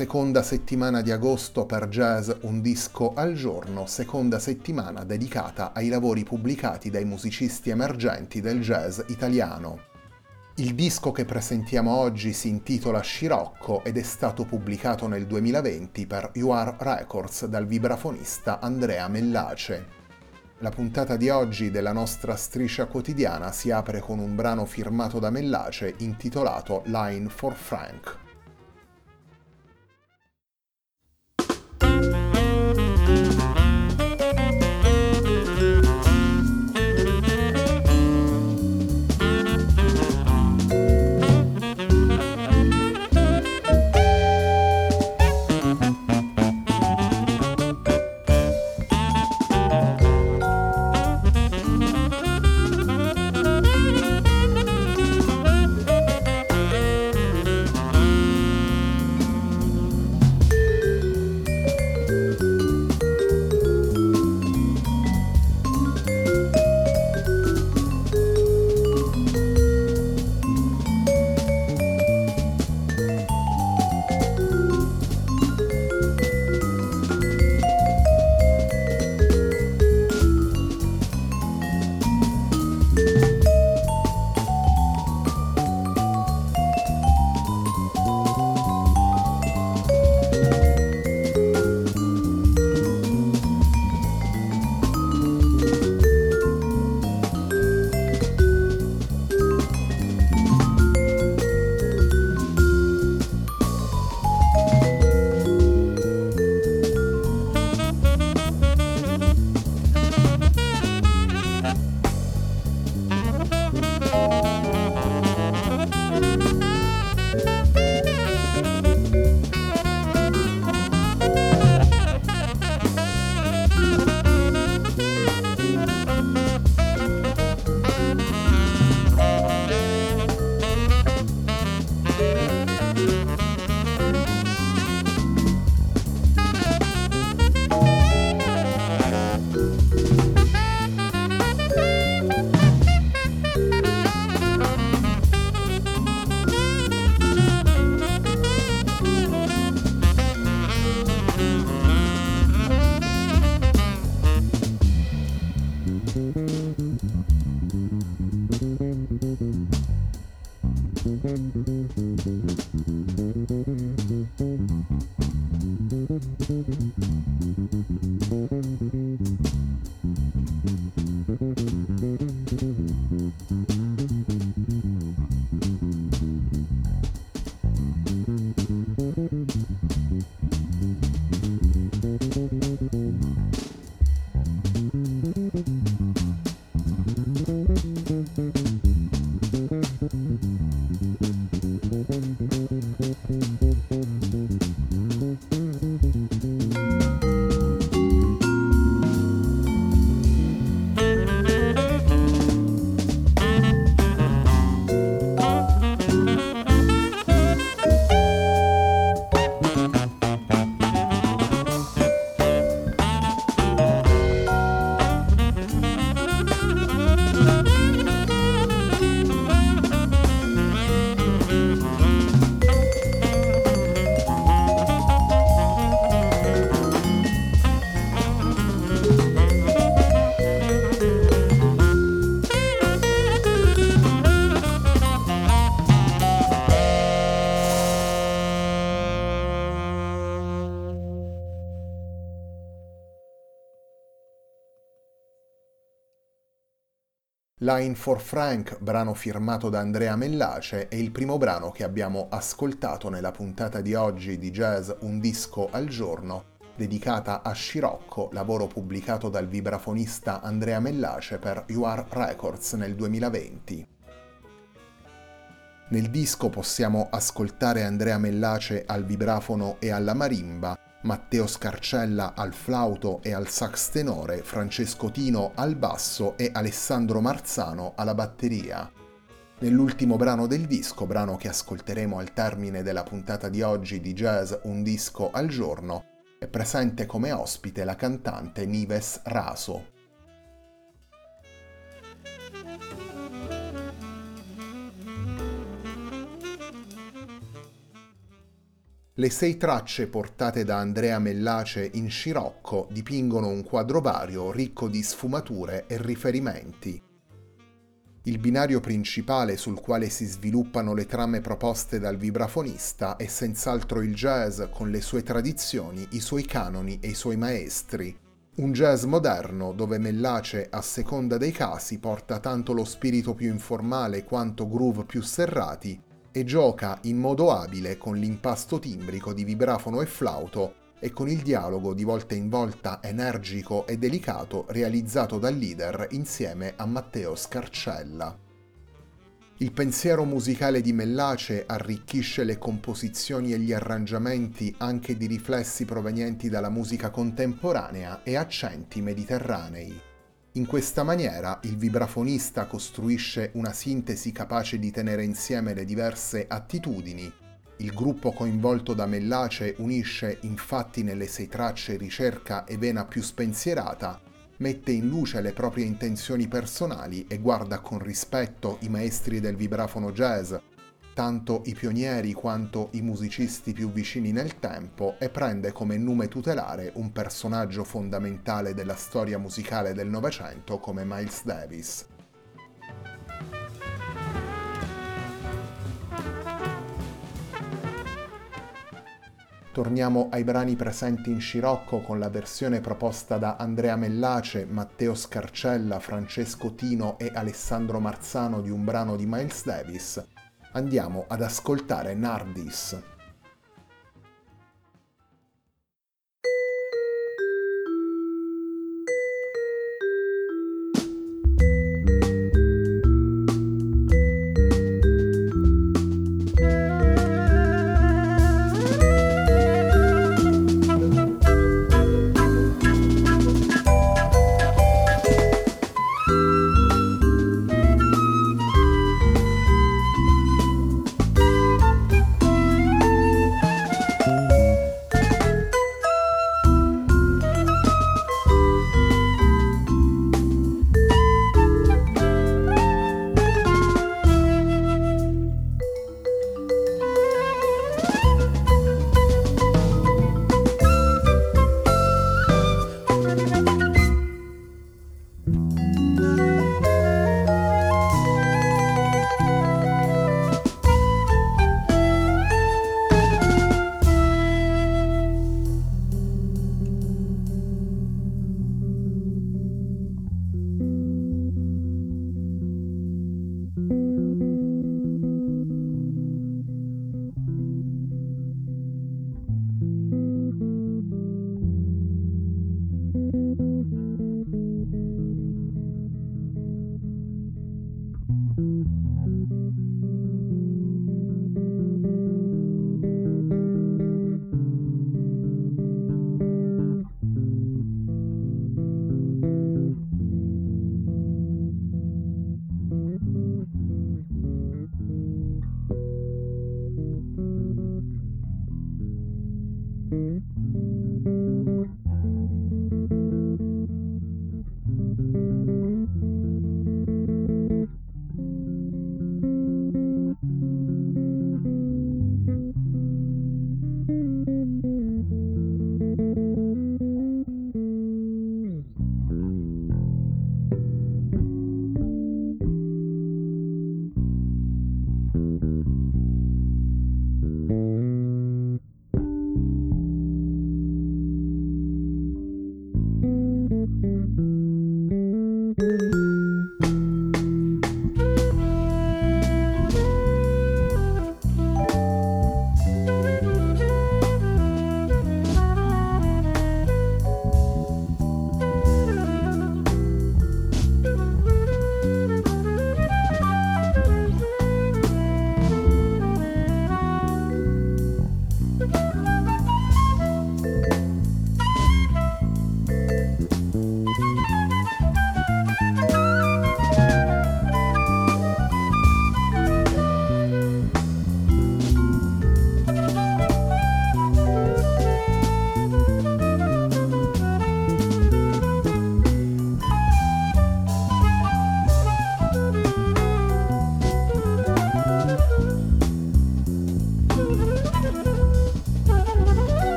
Seconda settimana di agosto per jazz un disco al giorno, seconda settimana dedicata ai lavori pubblicati dai musicisti emergenti del jazz italiano. Il disco che presentiamo oggi si intitola Scirocco ed è stato pubblicato nel 2020 per UR Records dal vibrafonista Andrea Mellace. La puntata di oggi della nostra striscia quotidiana si apre con un brano firmato da Mellace intitolato Line for Frank. Line for Frank, brano firmato da Andrea Mellace, è il primo brano che abbiamo ascoltato nella puntata di oggi di Jazz Un disco al giorno, dedicata a Scirocco, lavoro pubblicato dal vibrafonista Andrea Mellace per UR Records nel 2020. Nel disco possiamo ascoltare Andrea Mellace al vibrafono e alla marimba, Matteo Scarcella al flauto e al sax tenore, Francesco Tino al basso e Alessandro Marzano alla batteria. Nell'ultimo brano del disco, brano che ascolteremo al termine della puntata di oggi di Jazz Un disco al giorno, è presente come ospite la cantante Nives Raso. Le sei tracce portate da Andrea Mellace in scirocco dipingono un quadro vario ricco di sfumature e riferimenti. Il binario principale sul quale si sviluppano le trame proposte dal vibrafonista è senz'altro il jazz con le sue tradizioni, i suoi canoni e i suoi maestri. Un jazz moderno dove Mellace, a seconda dei casi, porta tanto lo spirito più informale quanto groove più serrati e gioca in modo abile con l'impasto timbrico di vibrafono e flauto e con il dialogo di volta in volta energico e delicato realizzato dal leader insieme a Matteo Scarcella. Il pensiero musicale di Mellace arricchisce le composizioni e gli arrangiamenti anche di riflessi provenienti dalla musica contemporanea e accenti mediterranei. In questa maniera il vibrafonista costruisce una sintesi capace di tenere insieme le diverse attitudini. Il gruppo coinvolto da Mellace unisce infatti nelle sei tracce ricerca e vena più spensierata, mette in luce le proprie intenzioni personali e guarda con rispetto i maestri del vibrafono jazz, tanto i pionieri quanto i musicisti più vicini nel tempo e prende come nume tutelare un personaggio fondamentale della storia musicale del Novecento come Miles Davis. Torniamo ai brani presenti in Scirocco con la versione proposta da Andrea Mellace, Matteo Scarcella, Francesco Tino e Alessandro Marzano di un brano di Miles Davis, andiamo ad ascoltare Nardis,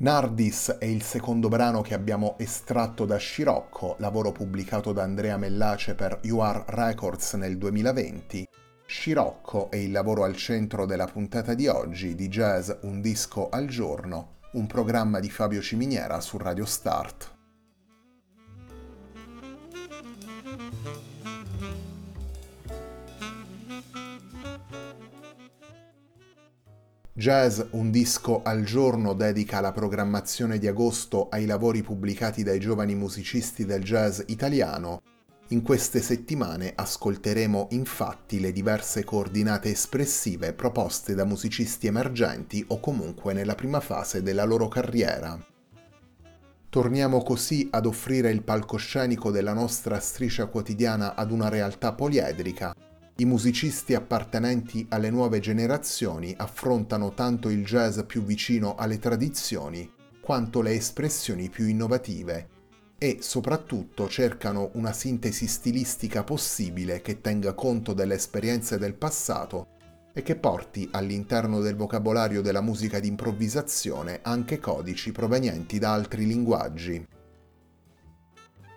Nardis è il secondo brano che abbiamo estratto da Scirocco, lavoro pubblicato da Andrea Mellace per UR Records nel 2020. Scirocco è il lavoro al centro della puntata di oggi di Jazz Un disco al giorno, un programma di Fabio Ciminiera su Radio Start. Jazz Un disco al giorno dedica la programmazione di agosto ai lavori pubblicati dai giovani musicisti del jazz italiano. In queste settimane ascolteremo infatti le diverse coordinate espressive proposte da musicisti emergenti o comunque nella prima fase della loro carriera. Torniamo così ad offrire il palcoscenico della nostra striscia quotidiana ad una realtà poliedrica, i musicisti appartenenti alle nuove generazioni affrontano tanto il jazz più vicino alle tradizioni quanto le espressioni più innovative e soprattutto cercano una sintesi stilistica possibile che tenga conto delle esperienze del passato e che porti all'interno del vocabolario della musica di improvvisazione anche codici provenienti da altri linguaggi.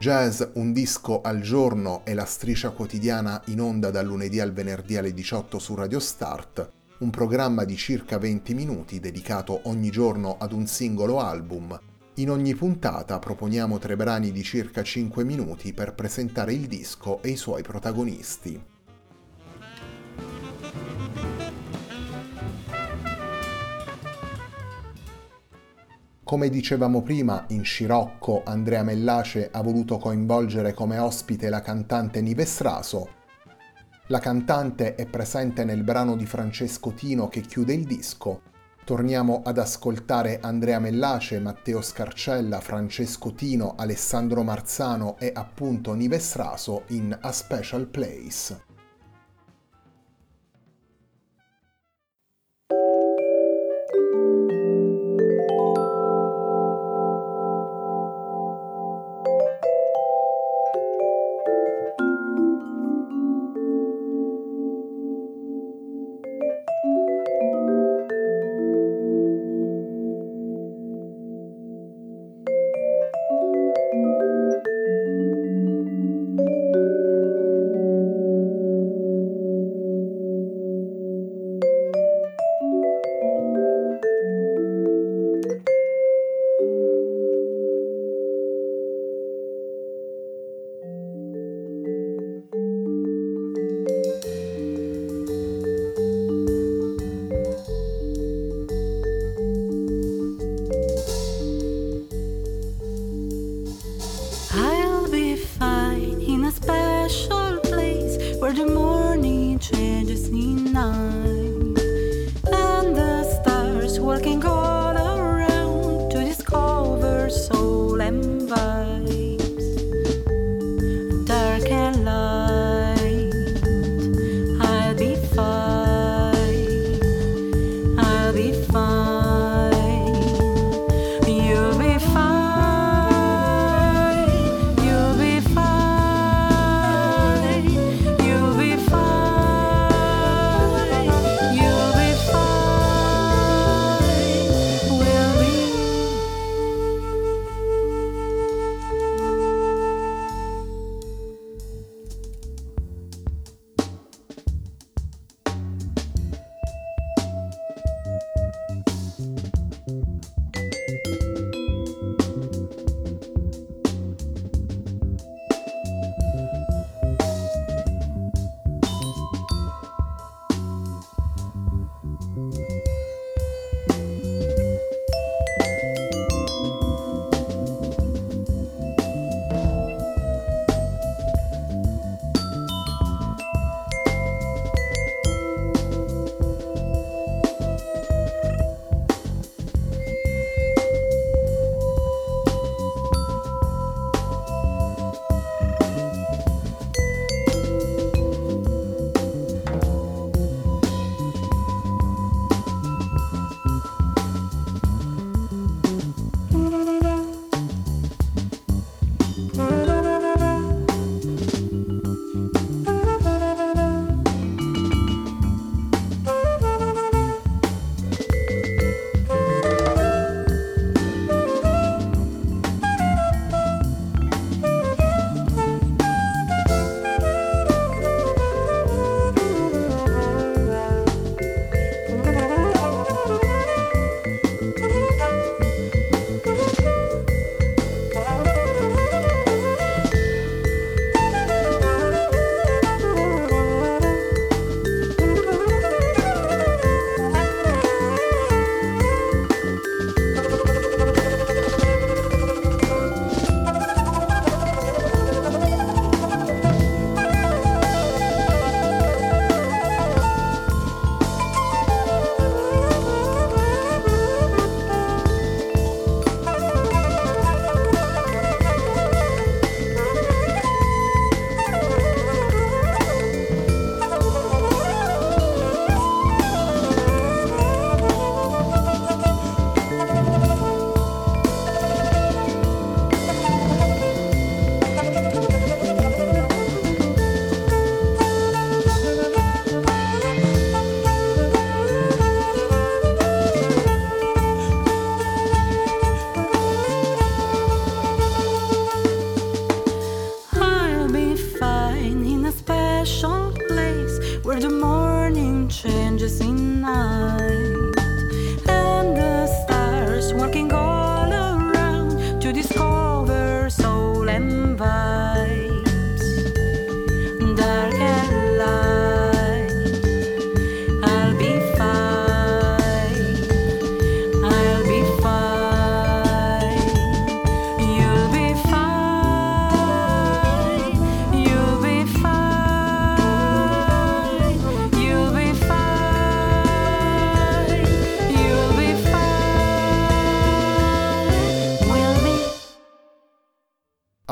Jazz Un disco al giorno è la striscia quotidiana in onda dal lunedì al venerdì alle 18 su Radio Start, un programma di circa 20 minuti dedicato ogni giorno ad un singolo album. In ogni puntata proponiamo tre brani di circa 5 minuti per presentare il disco e i suoi protagonisti. Come dicevamo prima, in Scirocco Andrea Mellace ha voluto coinvolgere come ospite la cantante Nives Raso. La cantante è presente nel brano di Francesco Tino che chiude il disco. Torniamo ad ascoltare Andrea Mellace, Matteo Scarcella, Francesco Tino, Alessandro Marzano e appunto Nives Raso in A Special Place.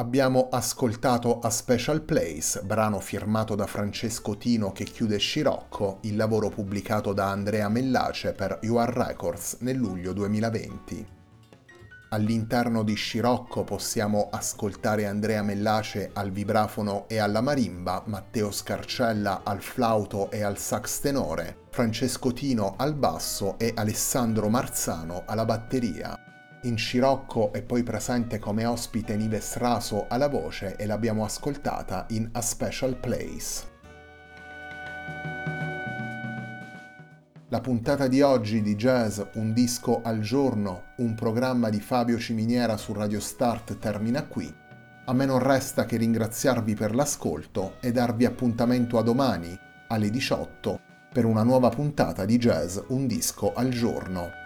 Abbiamo ascoltato A Special Place, brano firmato da Francesco Tino che chiude Scirocco, il lavoro pubblicato da Andrea Mellace per UR Records nel luglio 2020. All'interno di Scirocco possiamo ascoltare Andrea Mellace al vibrafono e alla marimba, Matteo Scarcella al flauto e al sax tenore, Francesco Tino al basso e Alessandro Marzano alla batteria. In Scirocco è poi presente come ospite Nives Raso alla voce e l'abbiamo ascoltata in A Special Place. La puntata di oggi di Jazz Un disco al giorno, un programma di Fabio Ciminiera su Radio Start termina qui. A me non resta che ringraziarvi per l'ascolto e darvi appuntamento a domani alle 18 per una nuova puntata di Jazz Un disco al giorno.